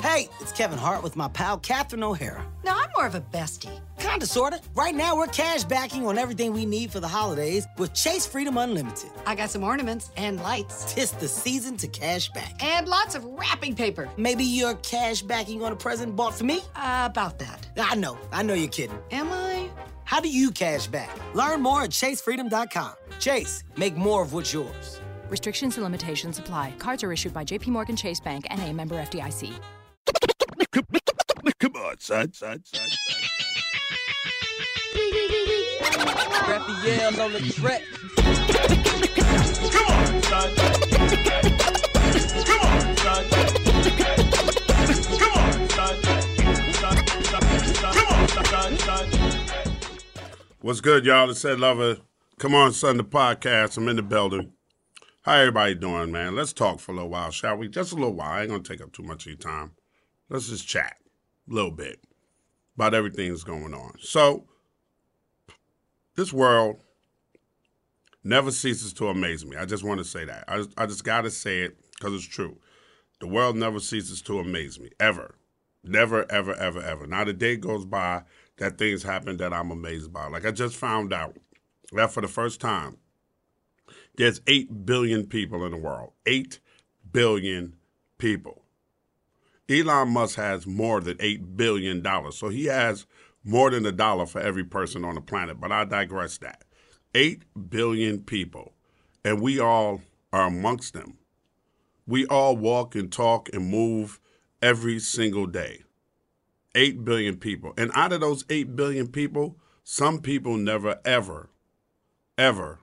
Hey, it's Kevin Hart with my pal Catherine O'Hara. No, I'm more of a bestie. Kinda, sorta. Right now, we're cash backing on everything we need for the holidays with Chase Freedom Unlimited. I got some ornaments and lights. Tis the season to cash back. And lots of wrapping paper. Maybe you're cash backing on a present bought for me? Uh, about that. I know, I know you're kidding. Am I? How do you cash back? Learn more at chasefreedom.com. Chase, make more of what's yours. Restrictions and limitations apply. Cards are issued by JPMorgan Chase Bank and a member FDIC. Come on, son, son, son, son. Raphael on the track. Come on, son. Come on, son. Come on, son. Come on, son, son. What's good, y'all? It's Ed Lover. Come on, son, the podcast. I'm in the building. How everybody doing, man? Let's talk for a little while, shall we? Just a little while. I ain't gonna take up too much of your time. Let's just chat a little bit about everything that's going on. So, this world never ceases to amaze me. I just want to say that. I just, I just got to say it because it's true. The world never ceases to amaze me, ever. Never, ever, ever, ever. Not a day goes by that things happen that I'm amazed by. Like I just found out that for the first time, there's 8 billion people in the world. 8 billion people. Elon Musk has more than $8 billion. So he has more than a dollar for every person on the planet. But I digress that. 8 billion people, and we all are amongst them. We all walk and talk and move every single day. 8 billion people. And out of those 8 billion people, some people never, ever, ever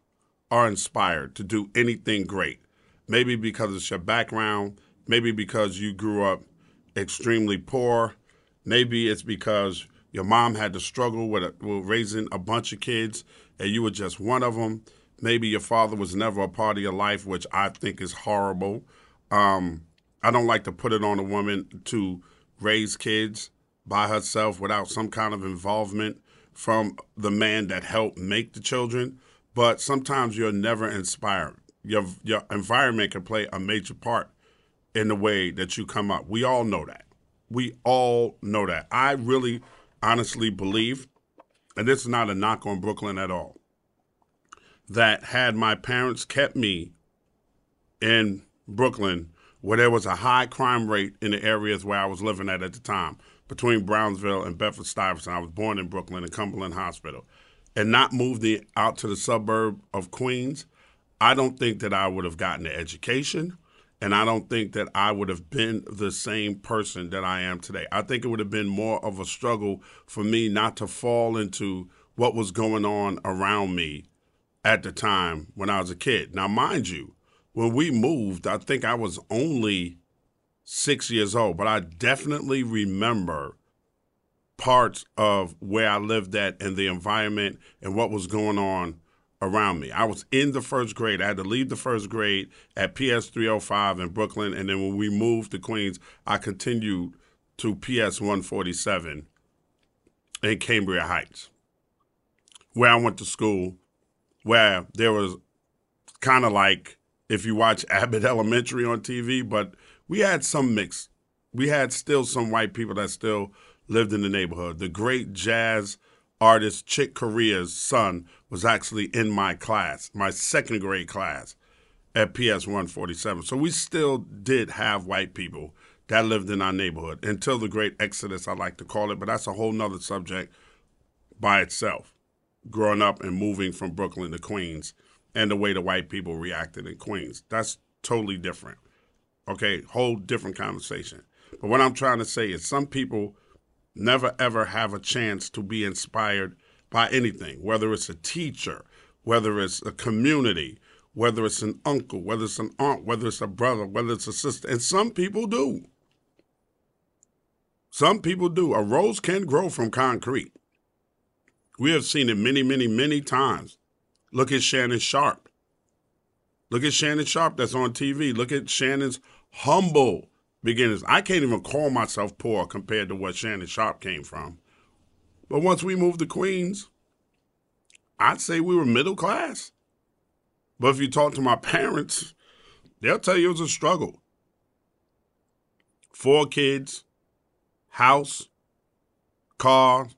are inspired to do anything great. Maybe because it's your background, maybe because you grew up extremely poor. Maybe it's because your mom had to struggle with, a, with raising a bunch of kids and you were just one of them. Maybe your father was never a part of your life, which I think is horrible. Um, I don't like to put it on a woman to raise kids by herself without some kind of involvement from the man that helped make the children. But sometimes you're never inspired. Your your environment can play a major part in the way that you come up. We all know that. We all know that. I really honestly believe, and this is not a knock on Brooklyn at all, that had my parents kept me in Brooklyn, where there was a high crime rate in the areas where I was living at at the time, between Brownsville and Bedford Stuyvesant. I was born in Brooklyn in Cumberland Hospital, and not moved out to the suburb of Queens. I don't think that I would have gotten the education. And I don't think that I would have been the same person that I am today. I think it would have been more of a struggle for me not to fall into what was going on around me at the time when I was a kid. Now, mind you, when we moved, I think I was only six years old, but I definitely remember parts of where I lived at and the environment and what was going on around me. I was in the first grade. I had to leave the first grade at PS 305 in Brooklyn. And then when we moved to Queens, I continued to PS 147 in Cambria Heights, where I went to school, where there was kind of like if you watch Abbott Elementary on TV, but we had some mix. We had still some white people that still lived in the neighborhood. The great jazz artist Chick Corea's son was actually in my class, my second grade class at PS 147. So we still did have white people that lived in our neighborhood until the great exodus, I like to call it, but that's a whole nother subject by itself. Growing up and moving from Brooklyn to Queens and the way the white people reacted in Queens. That's totally different. Okay, whole different conversation. But what I'm trying to say is some people never ever have a chance to be inspired by anything, whether it's a teacher, whether it's a community, whether it's an uncle, whether it's an aunt, whether it's a brother, whether it's a sister. And some people do. Some people do. A rose can grow from concrete. We have seen it many, many, many times. Look at Shannon Sharpe. Look at Shannon Sharpe that's on TV. Look at Shannon's humble beginnings. I can't even call myself poor compared to what Shannon Sharpe came from. But once we moved to Queens, I'd say we were middle class. But if you talk to my parents, they'll tell you it was a struggle. Four kids, house, car,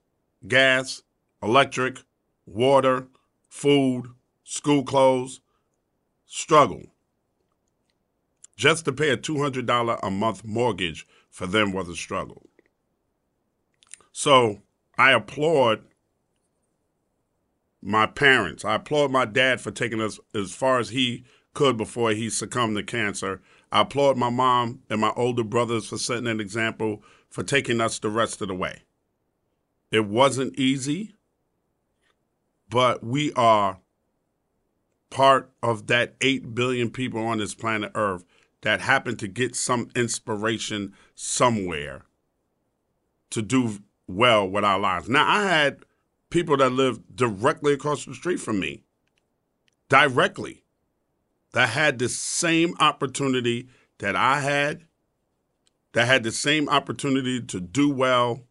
gas, electric, water, food, school clothes, struggle. Just to pay a $200 a month mortgage for them was a struggle. So I applaud my parents. I applaud my dad for taking us as far as he could before he succumbed to cancer. I applaud my mom and my older brothers for setting an example for taking us the rest of the way. It wasn't easy, but we are part of that 8 billion people on this planet Earth that happen to get some inspiration somewhere to do well with our lives. Now, I had people that lived directly across the street from me, directly, that had the same opportunity that I had, that had the same opportunity to do well,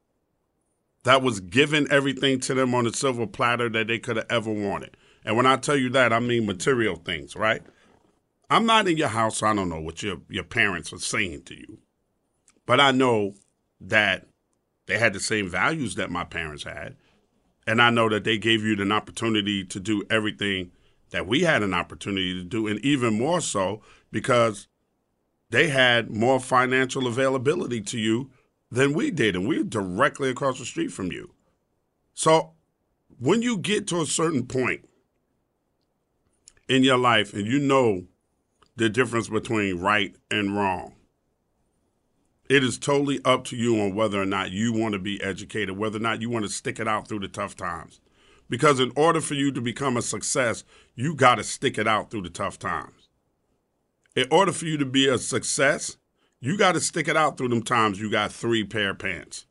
that was given everything to them on a silver platter that they could have ever wanted. And when I tell you that, I mean material things, right? I'm not in your house, so I don't know what your, your parents are saying to you. But I know that they had the same values that my parents had. And I know that they gave you an opportunity to do everything that we had an opportunity to do, and even more so because they had more financial availability to you than we did, and we we're directly across the street from you. So when you get to a certain point in your life and you know the difference between right and wrong, it is totally up to you on whether or not you want to be educated, whether or not you want to stick it out through the tough times. Because in order for you to become a success, you got to stick it out through the tough times. In order for you to be a success, you got to stick it out through them times you got three pair of pants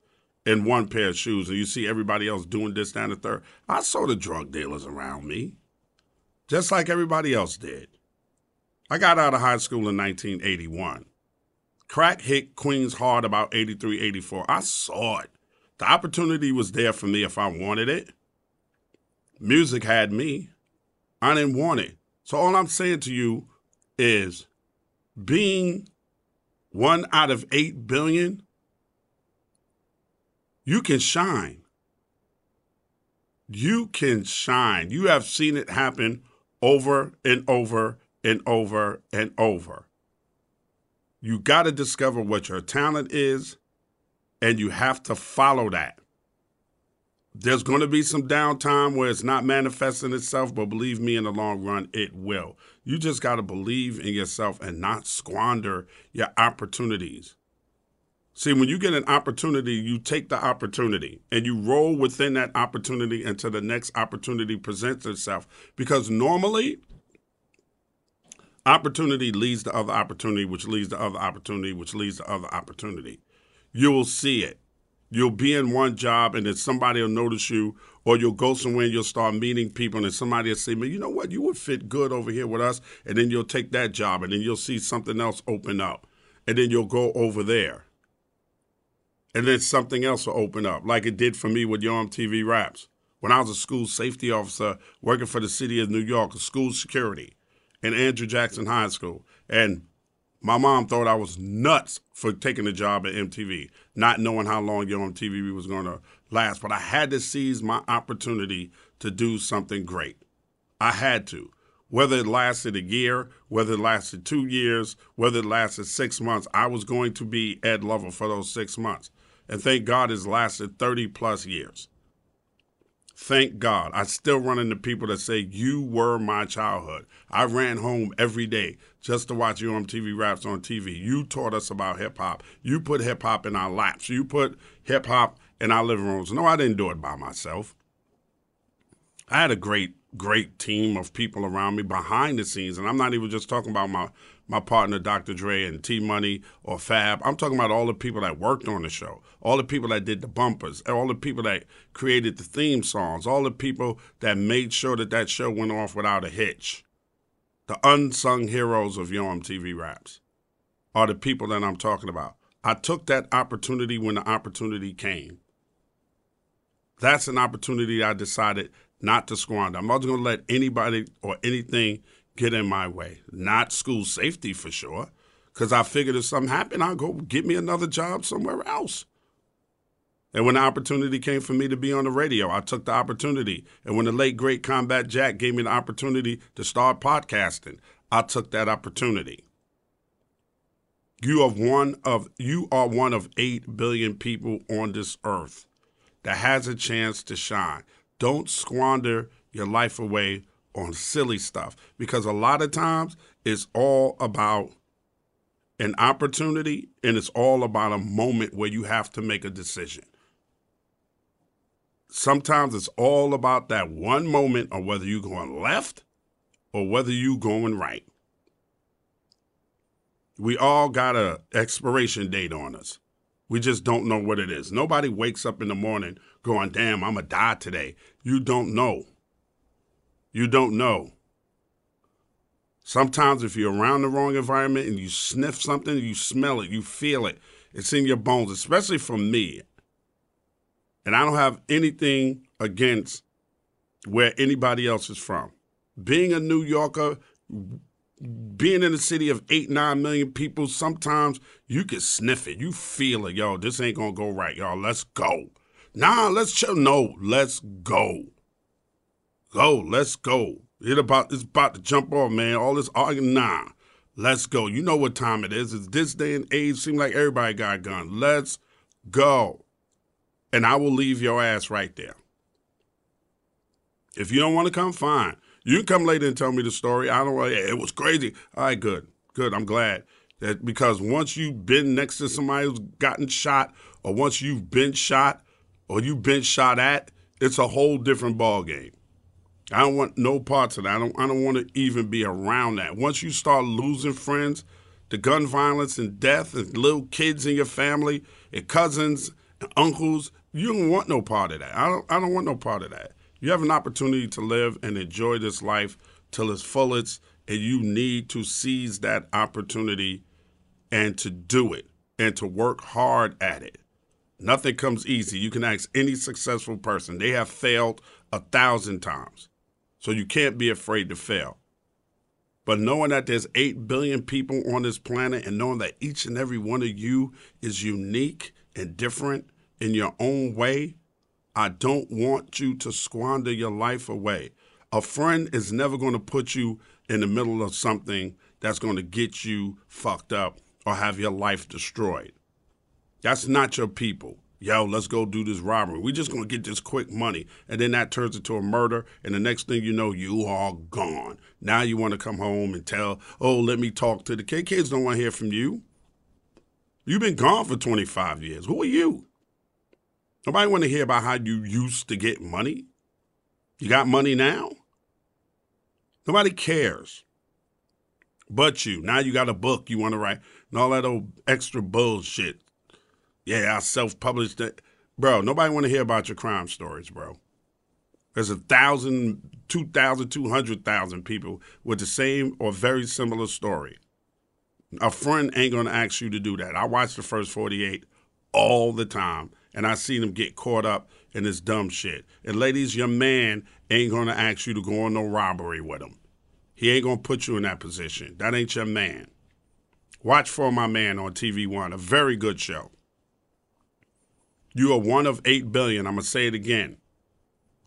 and one pair of shoes, and you see everybody else doing this, down the third. I saw the drug dealers around me, just like everybody else did. I got out of high school in 1981. Crack hit Queens hard about 83, 84. I saw it. The opportunity was there for me if I wanted it. Music had me. I didn't want it. So all I'm saying to you is being one out of 8 billion, you can shine. You can shine. You have seen it happen over and over and over and over. You got to discover what your talent is, and you have to follow that. There's going to be some downtime where it's not manifesting itself, but believe me, in the long run, it will. You just got to believe in yourself and not squander your opportunities. See, when you get an opportunity, you take the opportunity and you roll within that opportunity until the next opportunity presents itself. Because normally, opportunity leads to other opportunity, which leads to other opportunity, which leads to other opportunity. You will see it. You'll be in one job and then somebody will notice you, or you'll go somewhere and you'll start meeting people, and then somebody will say, Man, you know what? You would fit good over here with us. And then you'll take that job, and then you'll see something else open up. And then you'll go over there. And then something else will open up, like it did for me with Yo TV Raps. When I was a school safety officer working for the city of New York, school security in Andrew Jackson High School. And my mom thought I was nuts for taking a job at MTV, not knowing how long Yo MTV was going to last. But I had to seize my opportunity to do something great. I had to. Whether it lasted a year, whether it lasted two years, whether it lasted six months, I was going to be Ed Lover for those six months. And thank God it's lasted 30 plus years. Thank God. I still run into people that say, You were my childhood. I ran home every day just to watch Yo MTV Raps on TV. You taught us about hip hop. You put hip hop in our laps. You put hip hop in our living rooms. No, I didn't do it by myself. I had a great, great team of people around me behind the scenes. And I'm not even just talking about my, my partner Dr. Dre and T Money or Fab. I'm talking about all the people that worked on the show, all the people that did the bumpers, all the people that created the theme songs, all the people that made sure that that show went off without a hitch. The unsung heroes of Yo MTV Raps are the people that I'm talking about. I took that opportunity when the opportunity came. That's an opportunity I decided not to squander. I'm not going to let anybody or anything get in my way. Not school safety for sure, because I figured if something happened, I'll go get me another job somewhere else. And when the opportunity came for me to be on the radio, I took the opportunity. And when the late great Combat Jack gave me the opportunity to start podcasting, I took that opportunity. You are one of you are one of 8 billion people on this earth that has a chance to shine. Don't squander your life away on silly stuff because a lot of times it's all about an opportunity and it's all about a moment where you have to make a decision. Sometimes it's all about that one moment of whether you're going left or whether you're going right. We all got a expiration date on us. We just don't know what it is. Nobody wakes up in the morning going, damn, I'm going to die today. You don't know. You don't know. Sometimes, if you're around the wrong environment and you sniff something, you smell it, you feel it, it's in your bones, especially from me. And I don't have anything against where anybody else is from. Being a New Yorker, being in a city of eight, nine million people, sometimes you can sniff it. You feel it. Yo, this ain't gonna go right, y'all. Let's go. Nah, let's chill. No, let's go. Go, let's go. It about it's about to jump off, man. All this arguing, nah. Let's go. You know what time it is. It's this day and age. Seem like everybody got a gun. Let's go. And I will leave your ass right there. If you don't want to come, fine. You can come later and tell me the story. I don't want. It was crazy. All right, good, good. I'm glad that because once you've been next to somebody who's gotten shot, or once you've been shot, or you've been shot at, it's a whole different ball game. I don't want no parts of that. I don't. I don't want to even be around that. Once you start losing friends, the gun violence and death, and little kids in your family, and cousins, and uncles, you don't want no part of that. I don't. I don't want no part of that. You have an opportunity to live and enjoy this life till its fullest, and you need to seize that opportunity and to do it and to work hard at it. Nothing comes easy. You can ask any successful person. They have failed a thousand times. So you can't be afraid to fail. But knowing that there's 8 billion people on this planet and knowing that each and every one of you is unique and different in your own way, I don't want you to squander your life away. A friend is never going to put you in the middle of something that's going to get you fucked up or have your life destroyed. That's not your people yo, let's go do this robbery. We're just gonna get this quick money. And then that turns into a murder, and the next thing you know, you are gone. Now you wanna come home and tell, oh, let me talk to the kid. Kids don't wanna hear from you. You've been gone for 25 years. Who are you? Nobody wanna hear about how you used to get money. You got money now? Nobody cares. But you. Now you got a book you want to write and all that old extra bullshit yeah, I self-published it. Bro, nobody want to hear about your crime stories, bro. There's a thousand, two thousand, two hundred thousand people with the same or very similar story. A friend ain't gonna ask you to do that. I watch the first 48 all the time, and I see them get caught up in this dumb shit. And ladies, your man ain't gonna ask you to go on no robbery with him. He ain't gonna put you in that position. That ain't your man. Watch for my man on TV One, a very good show. You are one of 8 billion. I'm going to say it again.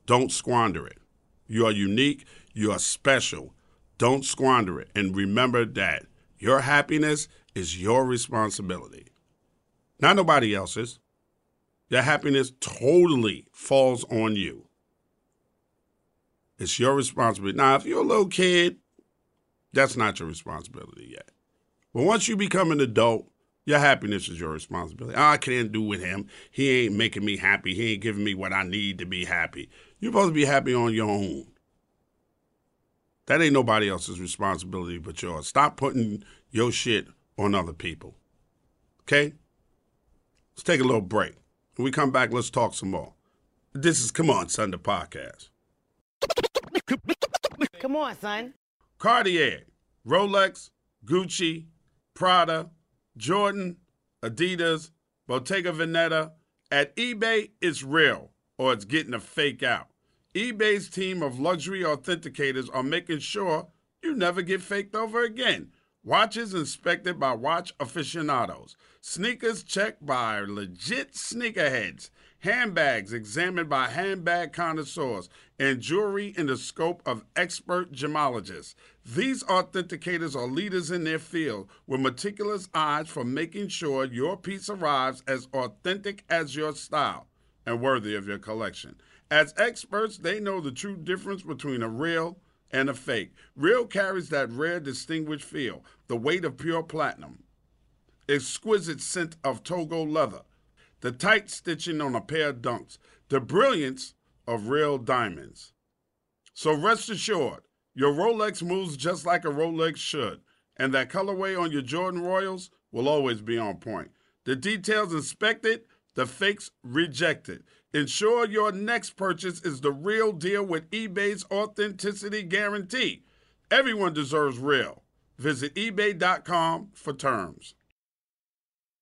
Don't squander it. You are unique. You are special. Don't squander it. And remember that your happiness is your responsibility, not nobody else's. Your happiness totally falls on you. It's your responsibility. Now, if you're a little kid, that's not your responsibility yet. But once you become an adult, your happiness is your responsibility. I can't do with him. He ain't making me happy. He ain't giving me what I need to be happy. You're supposed to be happy on your own. That ain't nobody else's responsibility but yours. Stop putting your shit on other people. Okay? Let's take a little break. When we come back, let's talk some more. This is Come On Son, the Podcast. Come on, son. Cartier, Rolex, Gucci, Prada, Jordan, Adidas, Bottega Veneta. At eBay, it's real or it's getting a fake out. eBay's team of luxury authenticators are making sure you never get faked over again. Watches inspected by watch aficionados, sneakers checked by legit sneakerheads, handbags examined by handbag connoisseurs, and jewelry in the scope of expert gemologists. These authenticators are leaders in their field with meticulous eyes for making sure your piece arrives as authentic as your style and worthy of your collection. As experts, they know the true difference between a real and a fake. Real carries that rare, distinguished feel, the weight of pure platinum, exquisite scent of Togo leather, the tight stitching on a pair of dunks, the brilliance of real diamonds. So rest assured, your Rolex moves just like a Rolex should, and that colorway on your Jordan Royals will always be on point. The details inspected, the fakes rejected. Ensure your next purchase is the real deal with eBay's authenticity guarantee. Everyone deserves real. Visit eBay.com for terms.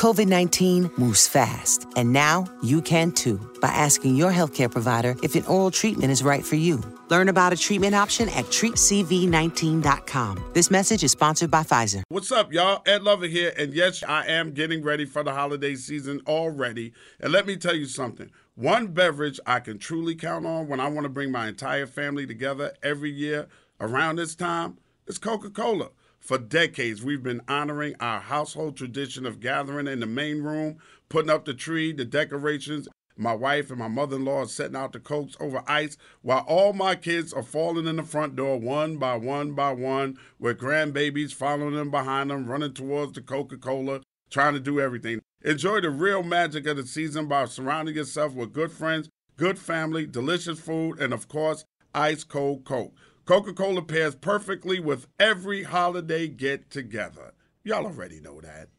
COVID 19 moves fast, and now you can too by asking your healthcare provider if an oral treatment is right for you. Learn about a treatment option at treatcv19.com. This message is sponsored by Pfizer. What's up, y'all? Ed Lover here, and yes, I am getting ready for the holiday season already. And let me tell you something one beverage I can truly count on when I want to bring my entire family together every year around this time is Coca Cola. For decades, we've been honoring our household tradition of gathering in the main room, putting up the tree, the decorations. My wife and my mother in law are setting out the cokes over ice while all my kids are falling in the front door one by one by one, with grandbabies following them behind them, running towards the Coca Cola, trying to do everything. Enjoy the real magic of the season by surrounding yourself with good friends, good family, delicious food, and of course, ice cold Coke. Coca Cola pairs perfectly with every holiday get together. Y'all already know that.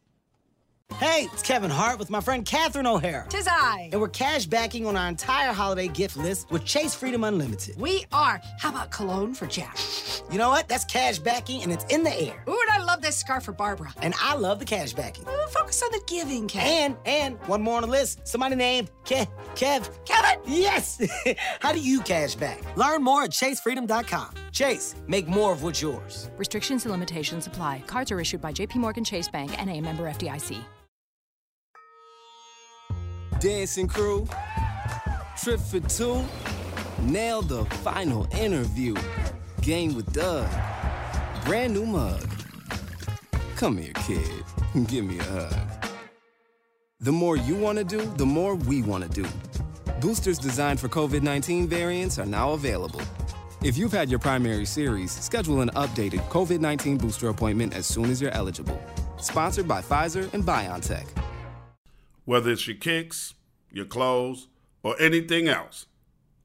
Hey, it's Kevin Hart with my friend Catherine O'Hara. Tis I. And we're cash backing on our entire holiday gift list with Chase Freedom Unlimited. We are. How about cologne for Jack? You know what? That's cash backing and it's in the air. Ooh, and I love this scarf for Barbara. And I love the cash backing. Ooh, focus on the giving, Kev. And, and one more on the list. Somebody named Ke- Kev. Kevin! Yes! How do you cash back? Learn more at chasefreedom.com. Chase, make more of what's yours. Restrictions and limitations apply. Cards are issued by JPMorgan Chase Bank and a member FDIC. Dancing crew, trip for two, nailed the final interview. Game with Doug, brand new mug. Come here, kid, give me a hug. The more you want to do, the more we want to do. Boosters designed for COVID 19 variants are now available. If you've had your primary series, schedule an updated COVID 19 booster appointment as soon as you're eligible. Sponsored by Pfizer and BioNTech. Whether it's your kicks, your clothes, or anything else,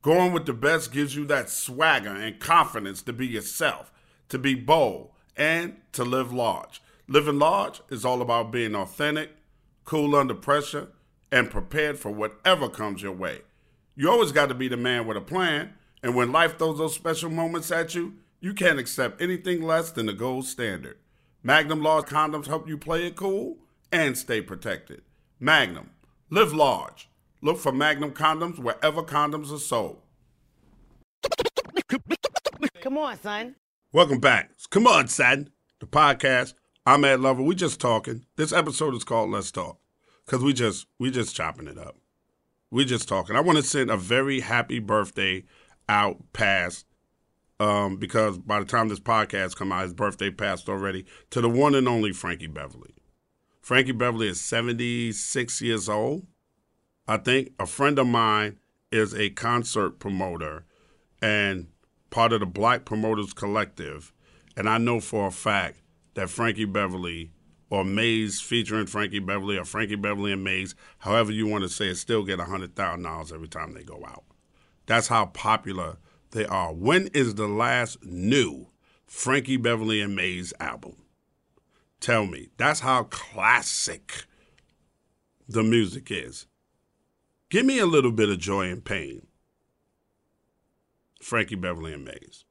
going with the best gives you that swagger and confidence to be yourself, to be bold, and to live large. Living large is all about being authentic, cool under pressure, and prepared for whatever comes your way. You always got to be the man with a plan, and when life throws those special moments at you, you can't accept anything less than the gold standard. Magnum Law condoms help you play it cool and stay protected. Magnum, live large. Look for Magnum condoms wherever condoms are sold. Come on, son. Welcome back. Come on, son. The podcast. I'm Ed Lover. We just talking. This episode is called Let's Talk. Cause we just we just chopping it up. We just talking. I want to send a very happy birthday out past um, because by the time this podcast come out, his birthday passed already to the one and only Frankie Beverly. Frankie Beverly is 76 years old. I think a friend of mine is a concert promoter and part of the Black Promoters Collective, and I know for a fact that Frankie Beverly or Maze featuring Frankie Beverly or Frankie Beverly and Maze, however you want to say it, still get $100,000 every time they go out. That's how popular they are. When is the last new Frankie Beverly and Maze album? Tell me. That's how classic the music is. Give me a little bit of joy and pain. Frankie Beverly and Maze.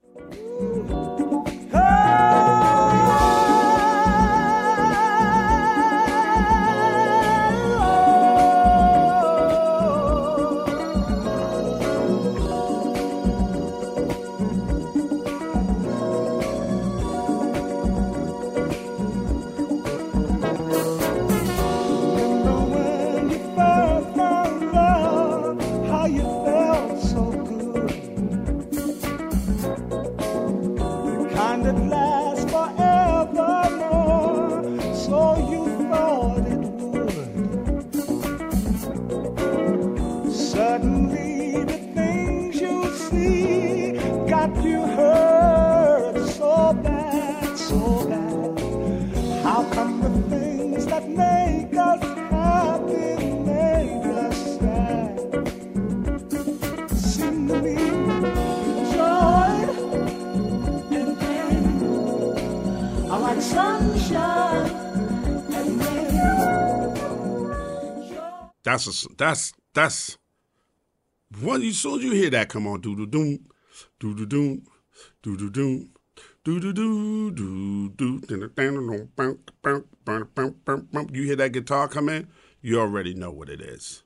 That's a, that's that's what you soon as you hear that come on doo doo doom doo doo doom doo doo doom doo doo doo doo doo you hear that guitar come in you already know what it is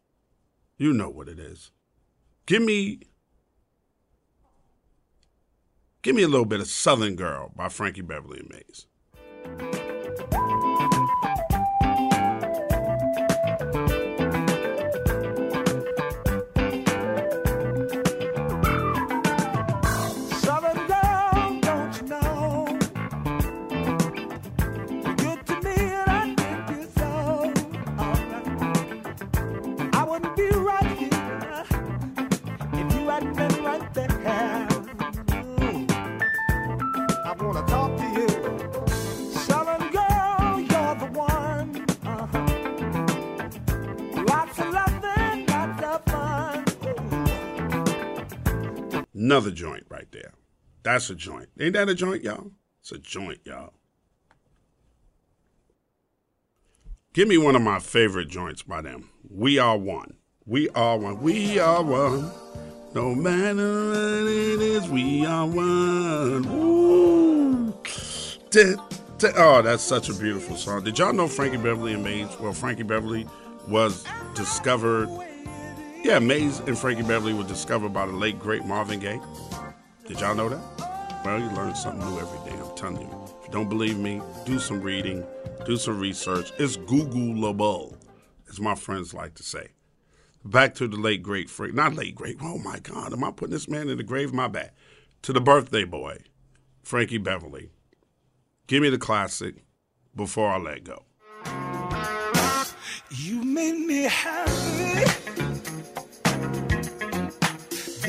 you know what it is give me give me a little bit of Southern Girl by Frankie Beverly and Maze Another joint right there. That's a joint. Ain't that a joint, y'all? It's a joint, y'all. Give me one of my favorite joints by them. We are one. We are one. We are one. No matter what it is, we are one. Ooh. Oh, that's such a beautiful song. Did y'all know Frankie Beverly and Maze? Well, Frankie Beverly was discovered. Yeah, Maze and Frankie Beverly were discovered by the late great Marvin Gaye. Did y'all know that? Well, you learn something new every day. I'm telling you. If you don't believe me, do some reading, do some research. It's Googleable, as my friends like to say. Back to the late great Frank, not late great. Oh my God, am I putting this man in the grave? My bad. To the birthday boy, Frankie Beverly. Give me the classic before I let go. You made me happy.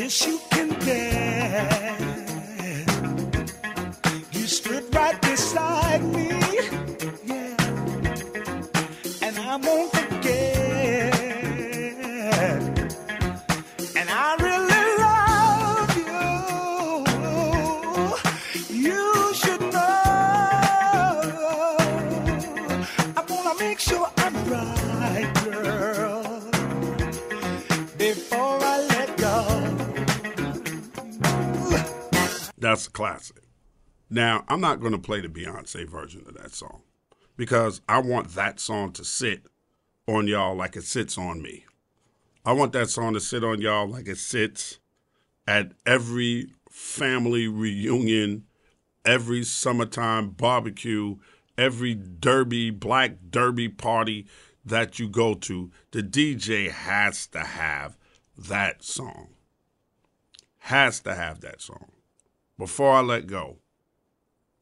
This you can bear. You stood right beside me. That's a classic. Now, I'm not going to play the Beyonce version of that song because I want that song to sit on y'all like it sits on me. I want that song to sit on y'all like it sits at every family reunion, every summertime barbecue, every derby, black derby party that you go to. The DJ has to have that song. Has to have that song. Before I let go,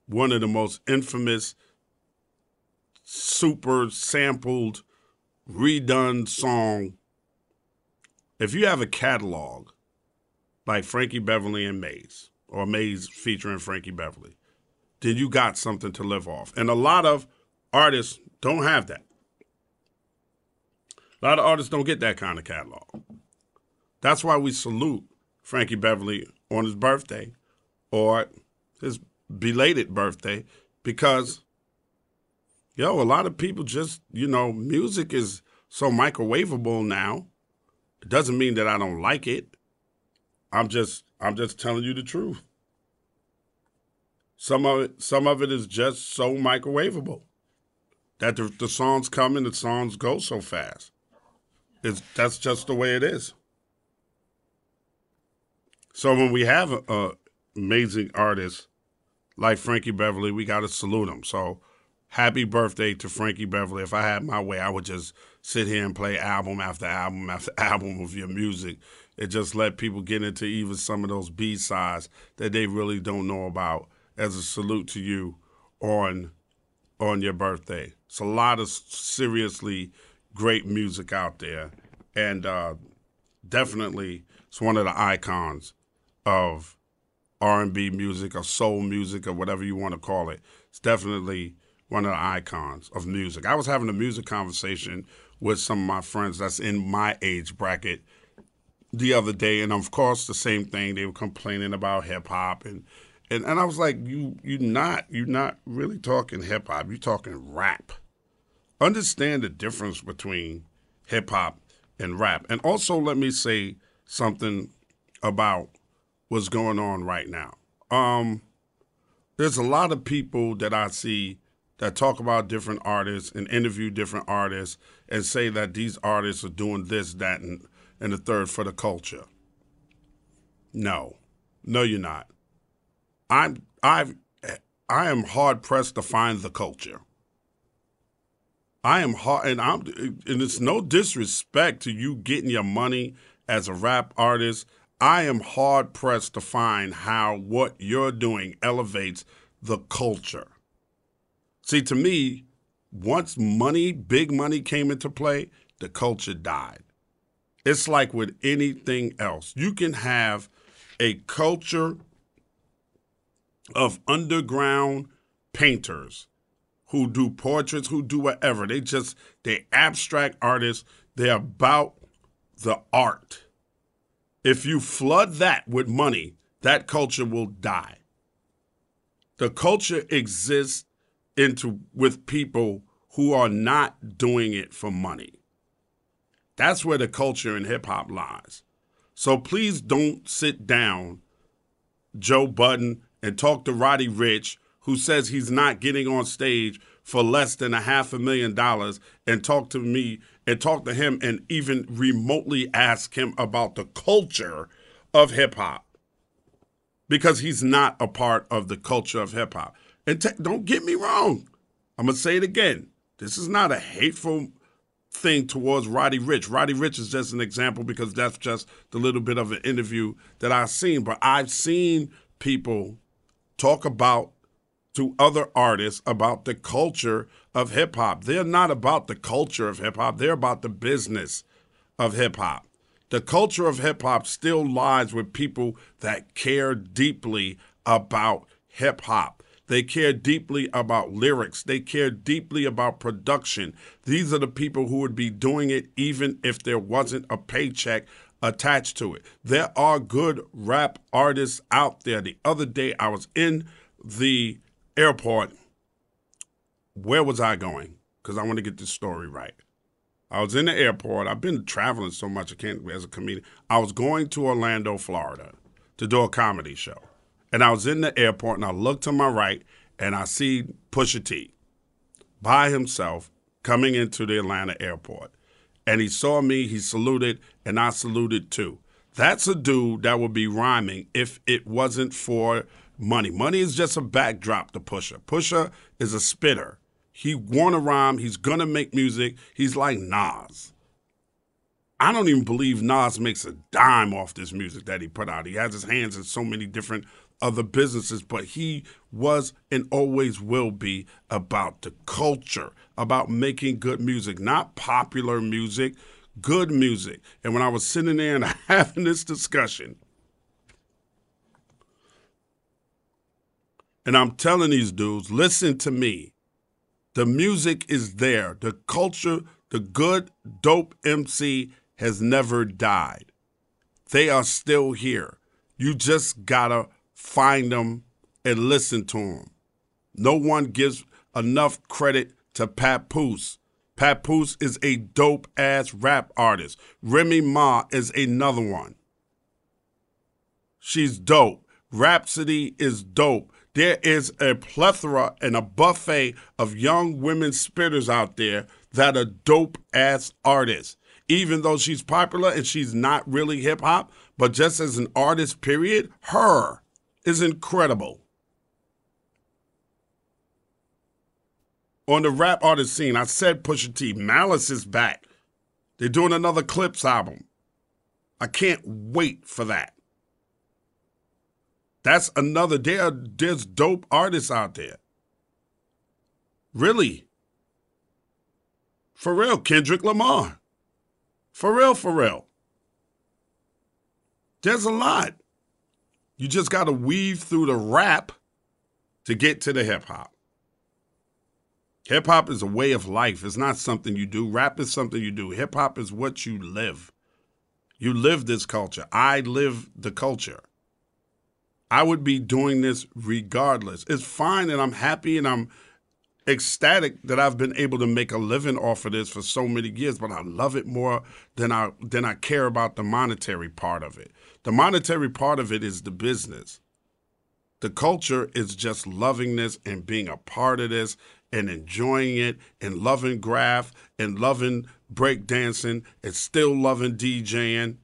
one of the most infamous, super sampled, redone song. If you have a catalog, like Frankie Beverly and Maze, or Maze featuring Frankie Beverly, then you got something to live off. And a lot of artists don't have that. A lot of artists don't get that kind of catalog. That's why we salute Frankie Beverly on his birthday or his belated birthday because, yo, a lot of people just, you know, music is so microwavable now. It doesn't mean that I don't like it. I'm just I'm just telling you the truth. Some of it some of it is just so microwavable that the, the songs come and the songs go so fast. It's that's just the way it is. So when we have a, a amazing artist like Frankie Beverly, we got to salute him. So happy birthday to Frankie Beverly. If I had my way, I would just sit here and play album after album after album of your music. It just let people get into even some of those B sides that they really don't know about as a salute to you on on your birthday. It's a lot of seriously great music out there, and uh, definitely it's one of the icons of R&B music or soul music or whatever you want to call it. It's definitely one of the icons of music. I was having a music conversation with some of my friends that's in my age bracket the other day, and of course the same thing. They were complaining about hip hop and. And, and I was like, you you not you're not really talking hip hop. You're talking rap. Understand the difference between hip hop and rap. And also let me say something about what's going on right now. Um, there's a lot of people that I see that talk about different artists and interview different artists and say that these artists are doing this, that, and, and the third for the culture. No, no, you're not. I'm I've I am hard pressed to find the culture. I am hard, and I'm, and it's no disrespect to you getting your money as a rap artist. I am hard pressed to find how what you're doing elevates the culture. See, to me, once money, big money came into play, the culture died. It's like with anything else. You can have a culture of underground painters who do portraits, who do whatever. They just, they abstract artists. They're about the art. If you flood that with money, that culture will die. The culture exists into with people who are not doing it for money. That's where the culture in hip hop lies. So please don't sit down, Joe Budden, and talk to Roddy Ricch, who says he's not getting on stage for less than a half a million dollars, and talk to me and talk to him and even remotely ask him about the culture of hip hop. Because he's not a part of the culture of hip hop. And t- don't get me wrong, I'm to say it again. This is not a hateful thing towards Roddy Ricch. Roddy Ricch is just an example because that's just the little bit of an interview that I've seen. But I've seen people talk about to other artists about the culture of hip hop. They're not about the culture of hip hop, they're about the business of hip hop. The culture of hip hop still lies with people that care deeply about hip hop. They care deeply about lyrics. They care deeply about production. These are the people who would be doing it even if there wasn't a paycheck attached to it. There are good rap artists out there. The other day, I was in the airport. Where was I going? Because I want to get this story right. I was in the airport. I've been traveling so much I can't be as a comedian. I was going to Orlando, Florida to do a comedy show. And I was in the airport and I looked to my right and I see Pusha T by himself coming into the Atlanta airport and he saw me, he saluted, and I saluted too. That's a dude that would be rhyming if it wasn't for money. Money is just a backdrop to Pusha. Pusha is a spitter. He wanna rhyme. He's gonna make music. He's like Nas. I don't even believe Nas makes a dime off this music that he put out. He has his hands in so many different other businesses, but he was and always will be about the culture, about making good music, not popular music, good music. And when I was sitting there and having this discussion, and I'm telling these dudes, listen to me. The music is there. The culture, the good, dope MC has never died. They are still here. You just gotta find them and listen to them. No one gives enough credit to Papoose. Papoose is a dope ass rap artist. Remy Ma is another one. She's dope. Rapsody is dope. There is a plethora and a buffet of young women spitters out there that are dope ass artists. Even though she's popular and she's not really hip hop, but just as an artist, period, H.E.R. is incredible. On the rap artist scene, I said Pusha T, Malice is back. They're doing another Clipse album. I can't wait for that. That's another. There, there's dope artists out there. Really. For real, Kendrick Lamar. For real, for real. There's a lot. You just got to weave through the rap to get to the hip hop. Hip hop is a way of life. It's not something you do. Rap is something you do. Hip hop is what you live. You live this culture. I live the culture. I would be doing this regardless. It's fine and I'm happy and I'm ecstatic that I've been able to make a living off of this for so many years, but I love it more than I than I care about the monetary part of it. The monetary part of it is the business. The culture is just loving this and being a part of this and enjoying it and loving graph and loving breakdancing and still loving DJing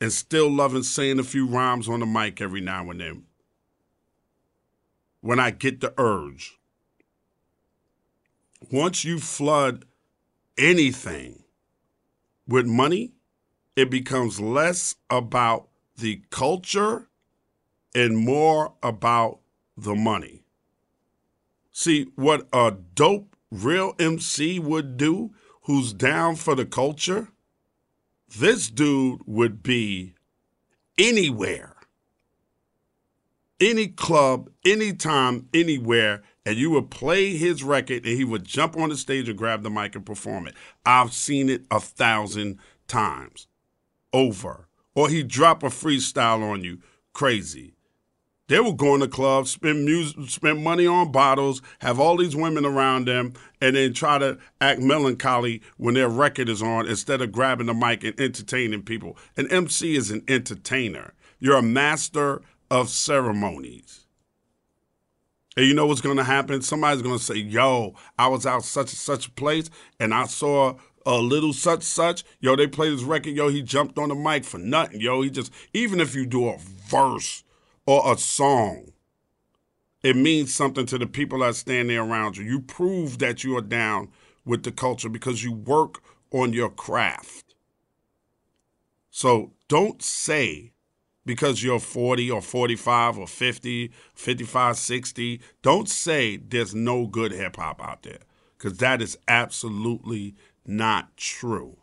and still loving saying a few rhymes on the mic every now and then when I get the urge. Once you flood anything with money, it becomes less about the culture and more about the money. See, what a dope real MC would do who's down for the culture, this dude would be anywhere, any club, anytime, anywhere, and you would play his record and he would jump on the stage and grab the mic and perform it. I've seen it a thousand times over. Or he'd drop a freestyle on you. Crazy. They will go in the club, spend music, spend money on bottles, have all these women around them, and then try to act melancholy when their record is on instead of grabbing the mic and entertaining people. An MC is an entertainer. You're a master of ceremonies. And you know what's going to happen? Somebody's going to say, "Yo, I was out such and such a place, and I saw a little such such. Yo, they played his record. Yo, he jumped on the mic for nothing. Yo, he just even if you do a verse." Or a song, it means something to the people that stand there around you. You prove that you are down with the culture because you work on your craft. So don't say because you're 40 or 45 or 50, 55, 60, don't say there's no good hip hop out there because that is absolutely not true.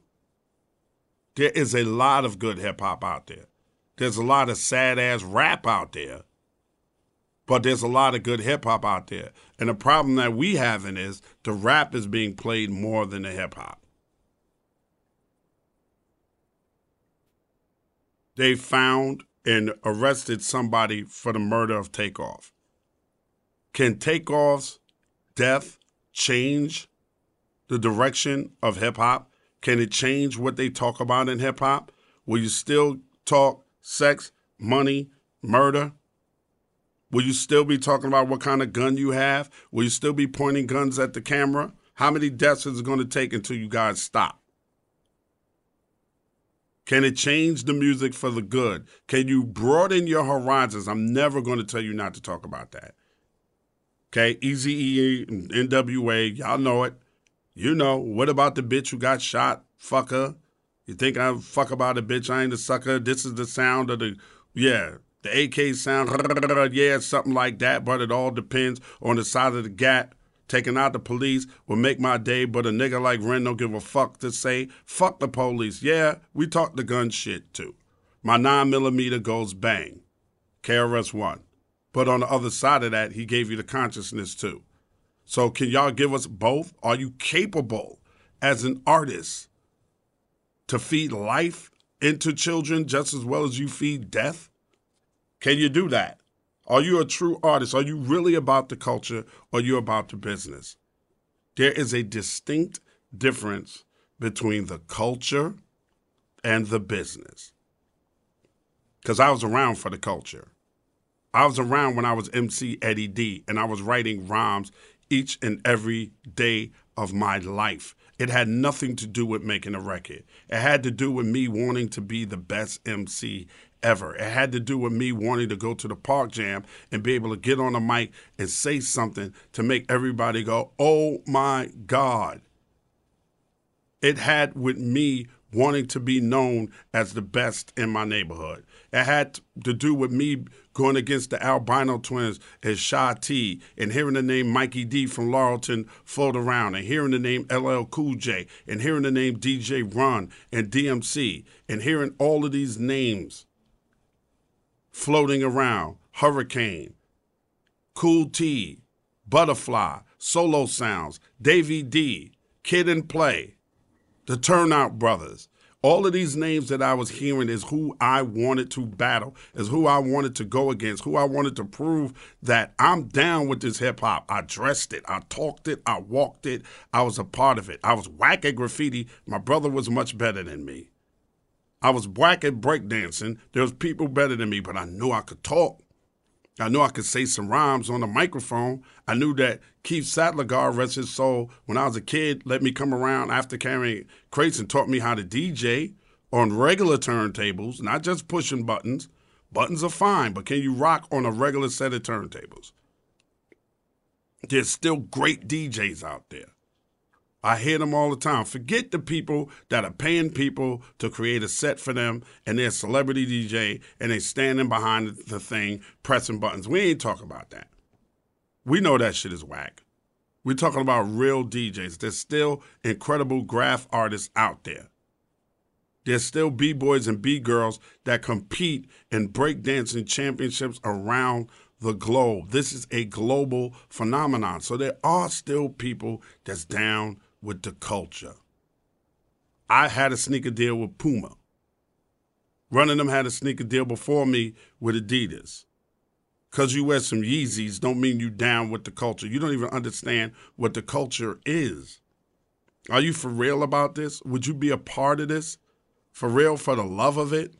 There is a lot of good hip hop out there. There's a lot of sad ass rap out there, but there's a lot of good hip hop out there. And the problem that we having is the rap is being played more than the hip hop. They found and arrested somebody for the murder of Takeoff. Can Takeoff's death change the direction of hip hop? Can it change what they talk about in hip hop? Will you still talk sex, money, murder? Will you still be talking about what kind of gun you have? Will you still be pointing guns at the camera? How many deaths is it going to take until you guys stop? Can it change the music for the good? Can you broaden your horizons? I'm never going to tell you not to talk about that. Okay, Easy E, NWA, y'all know it. You know, what about the bitch who got shot? Fucker. You think I fuck about a bitch? I ain't a sucker. This is the sound of the, yeah, the AK sound. Yeah, something like that. But it all depends on the side of the gap. Taking out the police will make my day, but a nigga like Ren don't give a fuck to say, fuck the police. Yeah, we talk the gun shit too. My 9 millimeter goes bang. KRS One. but on the other side of that, he gave you the consciousness too. So can y'all give us both? Are you capable as an artist to feed life into children just as well as you feed death? Can you do that? Are you a true artist? Are you really about the culture or you about the business? There is a distinct difference between the culture and the business. Because I was around for the culture. I was around when I was MC Eddie D and I was writing rhymes each and every day of my life. It had nothing to do with making a record. It had to do with me wanting to be the best MC ever. It had to do with me wanting to go to the park jam and be able to get on a mic and say something to make everybody go, oh my God. It had with me wanting to be known as the best in my neighborhood. It had to do with me going against the albino twins as Sha T and hearing the name Mikey D from Laurelton float around and hearing the name LL Cool J and hearing the name DJ Run and DMC and hearing all of these names floating around. Hurricane, Cool T, Butterfly, Solo Sounds, Davy D, Kid and Play, the Turnout Brothers. All of these names that I was hearing is who I wanted to battle, is who I wanted to go against, who I wanted to prove that I'm down with this hip hop. I dressed it, I talked it, I walked it, I was a part of it. I was whack at graffiti. My brother was much better than me. I was whack at breakdancing. There was people better than me, but I knew I could talk. I knew I could say some rhymes on the microphone. I knew that Keith Sattlergar, rest his soul, when I was a kid, let me come around after carrying crates and taught me how to DJ on regular turntables, not just pushing buttons. Buttons are fine, but can you rock on a regular set of turntables? There's still great DJs out there. I hear them all the time. Forget the people that are paying people to create a set for them and they're celebrity DJ and they standing behind the thing pressing buttons. We ain't talking about that. We know that shit is whack. We're talking about real DJs. There's still incredible graph artists out there. There's still B-boys and B-girls that compete in breakdancing championships around the globe. This is a global phenomenon. So there are still people that's down with the culture. I had a sneaker deal with Puma. Running them had a sneaker deal before me with Adidas. Because you wear some Yeezys don't mean you down with the culture. You don't even understand what the culture is. Are you for real about this? Would you be a part of this? For real, for the love of it?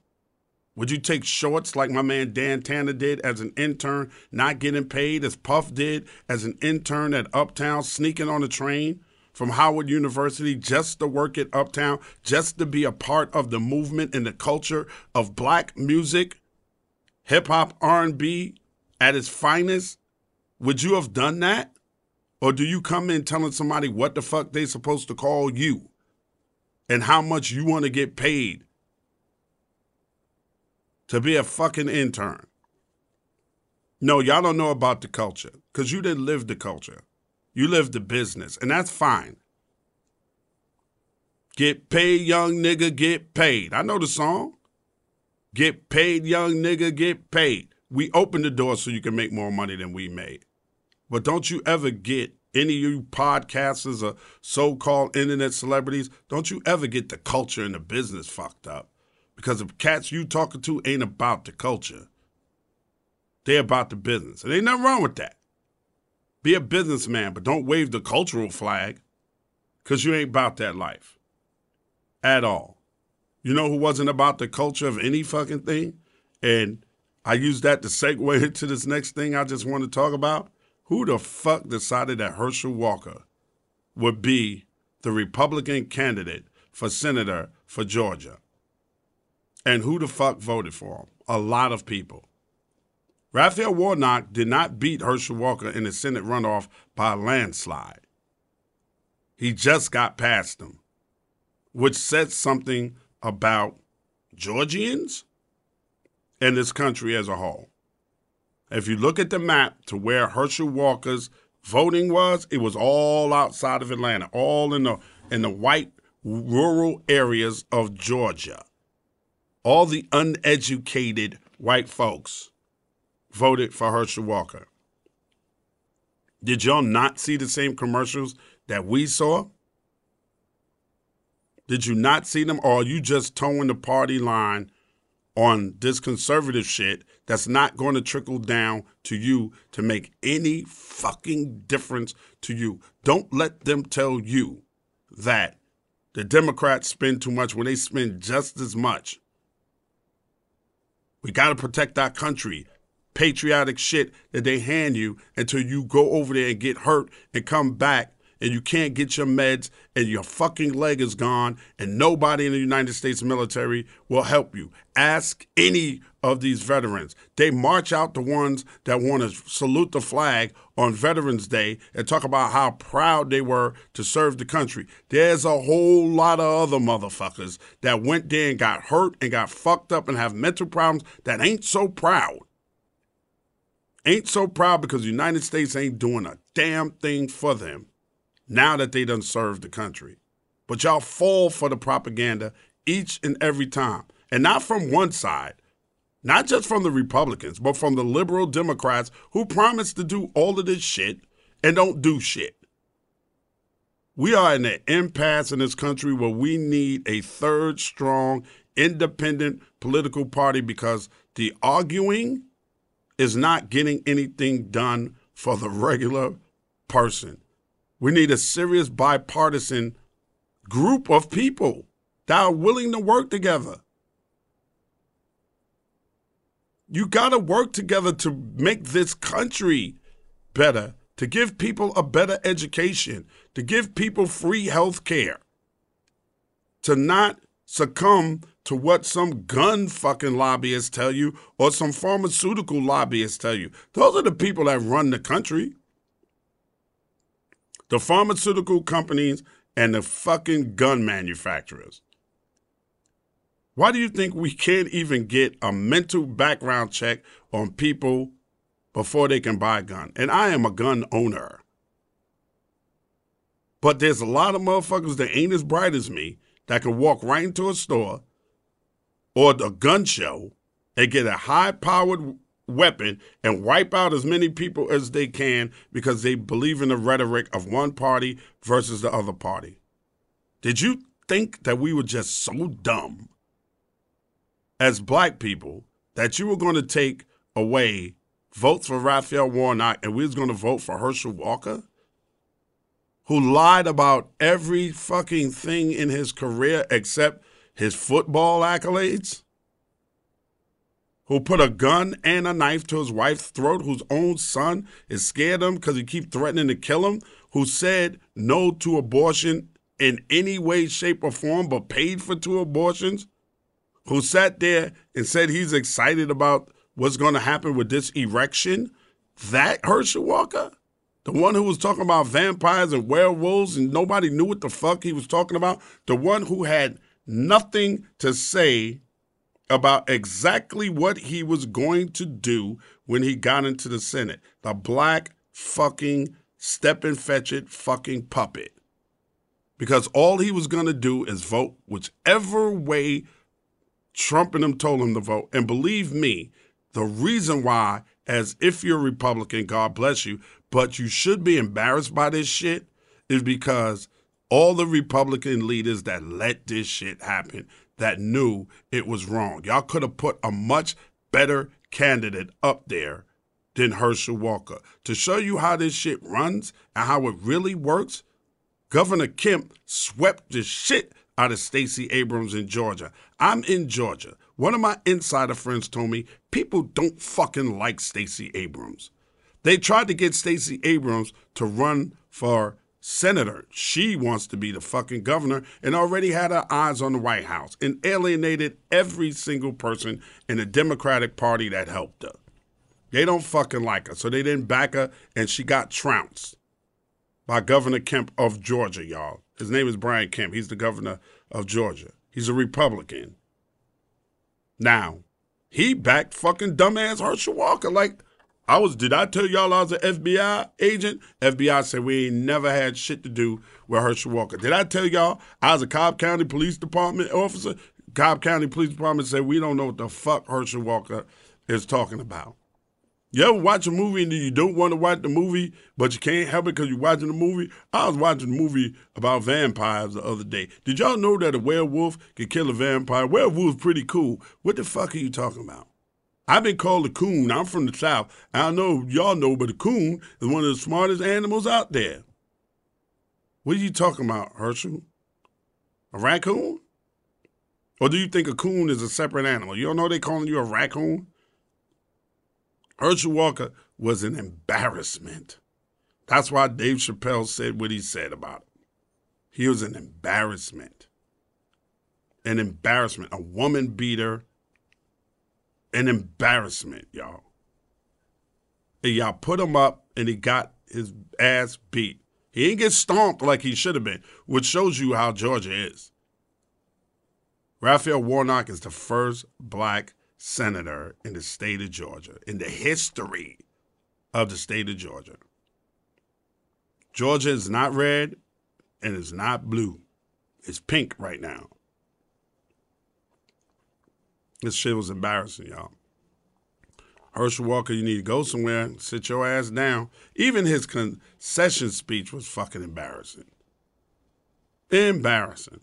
Would you take shorts like my man Dan Tanner did as an intern, not getting paid, as Puff did as an intern at Uptown, sneaking on a train? From Howard University just to work at Uptown, just to be a part of the movement and the culture of black music, hip hop, R&B at its finest? Would you have done that? Or do you come in telling somebody what the fuck they supposed to call you and how much you want to get paid to be a fucking intern? No, y'all don't know about the culture because you didn't live the culture. You live the business, and that's fine. Get paid, young nigga, get paid. I know the song. Get paid, young nigga, get paid. We open the door so you can make more money than we made. But don't you ever get any of you podcasters or so called internet celebrities, don't you ever get the culture and the business fucked up. Because the cats you talking to ain't about the culture. They're about the business. And ain't nothing wrong with that. Be a businessman, but don't wave the cultural flag because you ain't about that life at all. You know who wasn't about the culture of any fucking thing? And I use that to segue into this next thing I just want to talk about. Who the fuck decided that Herschel Walker would be the Republican candidate for senator for Georgia? And who the fuck voted for him? A lot of people. Raphael Warnock did not beat Herschel Walker in the Senate runoff by a landslide. He just got past him, which says something about Georgians and this country as a whole. If you look at the map to where Herschel Walker's voting was, it was all outside of Atlanta, all in the in the white rural areas of Georgia. All the uneducated white folks voted for Herschel Walker. Did y'all not see the same commercials that we saw? Did you not see them, or are you just towing the party line on this conservative shit that's not going to trickle down to you to make any fucking difference to you? Don't let them tell you that the Democrats spend too much when they spend just as much. We got to protect our country. Patriotic shit that they hand you until you go over there and get hurt and come back and you can't get your meds and your fucking leg is gone and nobody in the United States military will help you. Ask any of these veterans. They march out the ones that want to salute the flag on Veterans Day and talk about how proud they were to serve the country. There's a whole lot of other motherfuckers that went there and got hurt and got fucked up and have mental problems that ain't so proud. Ain't so proud because the United States ain't doing a damn thing for them now that they done served the country. But y'all fall for the propaganda each and every time. And not from one side, not just from the Republicans, but from the liberal Democrats who promise to do all of this shit and don't do shit. We are in an impasse in this country where we need a third strong, independent political party because the arguing is not getting anything done for the regular person. We need a serious bipartisan group of people that are willing to work together. You got to work together to make this country better, to give people a better education, to give people free health care, to not succumb to what some gun fucking lobbyists tell you or some pharmaceutical lobbyists tell you. Those are the people that run the country the pharmaceutical companies and the fucking gun manufacturers. Why do you think we can't even get a mental background check on people before they can buy a gun? And I am a gun owner. But there's a lot of motherfuckers that ain't as bright as me that can walk right into a store or a gun show and get a high powered weapon and wipe out as many people as they can because they believe in the rhetoric of one party versus the other party. Did you think that we were just so dumb as black people that you were going to take away votes for Raphael Warnock and we was going to vote for Herschel Walker? Who lied about every fucking thing in his career except his football accolades? who put a gun and a knife to his wife's throat, whose own son is scared of him because he keep threatening to kill him, who said no to abortion in any way, shape, or form, but paid for two abortions, who sat there and said he's excited about what's going to happen with this erection, that Herschel Walker? The one who was talking about vampires and werewolves and nobody knew what the fuck he was talking about? The one who had nothing to say about exactly what he was going to do when he got into the Senate. The black fucking step and fetch it fucking puppet. Because all he was going to do is vote whichever way Trump and them told him to vote. And believe me, the reason why, as if you're a Republican, God bless you, but you should be embarrassed by this shit, is because all the Republican leaders that let this shit happen that knew it was wrong. Y'all could have put a much better candidate up there than Herschel Walker. To show you how this shit runs and how it really works, Governor Kemp swept the shit out of Stacey Abrams in Georgia. I'm in Georgia. One of my insider friends told me people don't fucking like Stacey Abrams. They tried to get Stacey Abrams to run for senator. She wants to be the fucking governor and already had her eyes on the White House and alienated every single person in the Democratic Party that helped her. They don't fucking like her, so they didn't back her, and she got trounced by Governor Kemp of Georgia, y'all. His name is Brian Kemp. He's the governor of Georgia. He's a Republican. Now, he backed fucking dumbass Herschel Walker. Like, I was, did I tell y'all I was an FBI agent? FBI said we ain't never had shit to do with Herschel Walker. Did I tell y'all I was a Cobb County Police Department officer? Cobb County Police Department said we don't know what the fuck Herschel Walker is talking about. You ever watch a movie and you don't want to watch the movie, but you can't help it because you're watching the movie? I was watching a movie about vampires the other day. Did y'all know that a werewolf can kill a vampire? Werewolf's pretty cool. What the fuck are you talking about? I've been called a coon. I'm from the South. I don't know y'all know, but a coon is one of the smartest animals out there. What are you talking about, Herschel? A raccoon? Or do you think a coon is a separate animal? You don't know they calling you a raccoon? Herschel Walker was an embarrassment. That's why Dave Chappelle said what he said about it. He was an embarrassment. An embarrassment. A woman beater. An embarrassment, y'all. And y'all put him up and he got his ass beat. He didn't get stomped like he should have been, which shows you how Georgia is. Raphael Warnock is the first black senator in the state of Georgia, in the history of the state of Georgia. Georgia is not red and it's not blue. It's pink right now. This shit was embarrassing, y'all. Herschel Walker, you need to go somewhere, sit your ass down. Even his concession speech was fucking embarrassing. Embarrassing.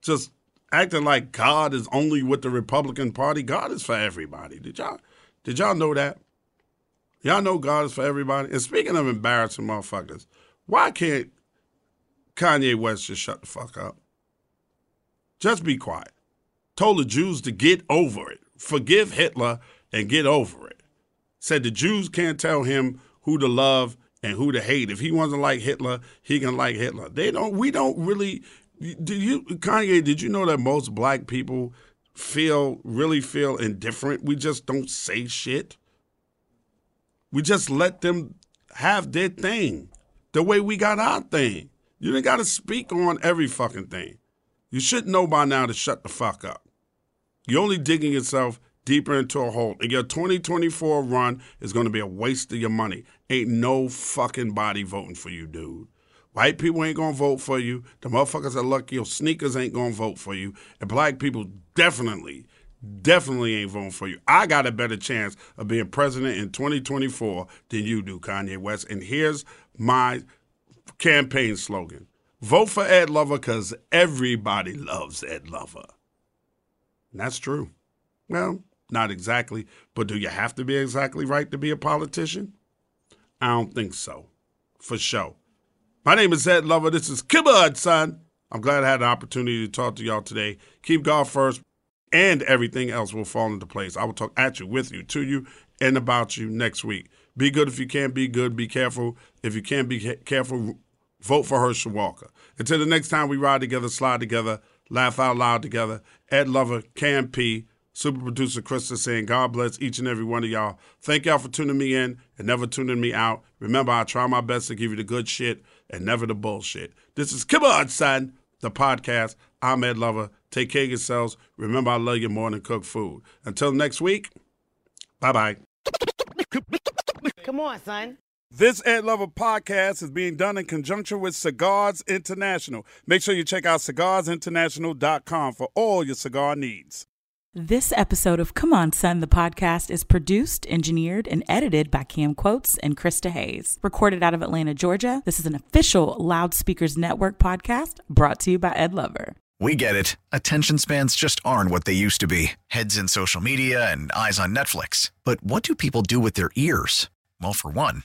Just acting like God is only with the Republican Party. God is for everybody. Did y'all did y'all know that? Y'all know God is for everybody. And speaking of embarrassing motherfuckers, why can't Kanye West just shut the fuck up? Just be quiet. Told the Jews to get over it. Forgive Hitler and get over it. Said the Jews can't tell him who to love and who to hate. If he wants to like Hitler, he can like Hitler. They don't. We don't really. Do you, Kanye? Did you know that most black people feel really feel indifferent? We just don't say shit. We just let them have their thing, the way we got our thing. You didn't got to speak on every fucking thing. You should know by now to shut the fuck up. You're only digging yourself deeper into a hole. And your 2024 run is going to be a waste of your money. Ain't no fucking body voting for you, dude. White people ain't gonna vote for you. The motherfuckers that lucky your sneakers ain't gonna vote for you. And black people definitely, definitely ain't voting for you. I got a better chance of being president in 2024 than you do, Kanye West. And here's my campaign slogan Vote for Ed Lover because everybody loves Ed Lover. And that's true. Well, not exactly, but do you have to be exactly right to be a politician? I don't think so. For sure. My name is Ed Lover. This is Come On, son. I'm glad I had the opportunity to talk to y'all today. Keep God first, and everything else will fall into place. I will talk at you, with you, to you, and about you next week. Be good if you can't be good. Be careful. If you can't be careful, vote for Herschel Walker. Until the next time we ride together, slide together, laugh out loud together. Ed Lover, Cam P, super producer Krista saying, God bless each and every one of y'all. Thank y'all for tuning me in and never tuning me out. Remember, I try my best to give you the good shit and never the bullshit. This is Come On, son, the podcast. I'm Ed Lover. Take care of yourselves. Remember, I love you more than cook food. Until next week, bye bye. Come on, son. This Ed Lover podcast is being done in conjunction with Cigars International. Make sure you check out cigarsinternational.com for all your cigar needs. This episode of Come On Son, the podcast, is produced, engineered, and edited by Cam Quotes and Krista Hayes. Recorded out of Atlanta, Georgia, this is an official Loudspeakers Network podcast brought to you by Ed Lover. We get it. Attention spans just aren't what they used to be heads in social media and eyes on Netflix. But what do people do with their ears? Well, for one,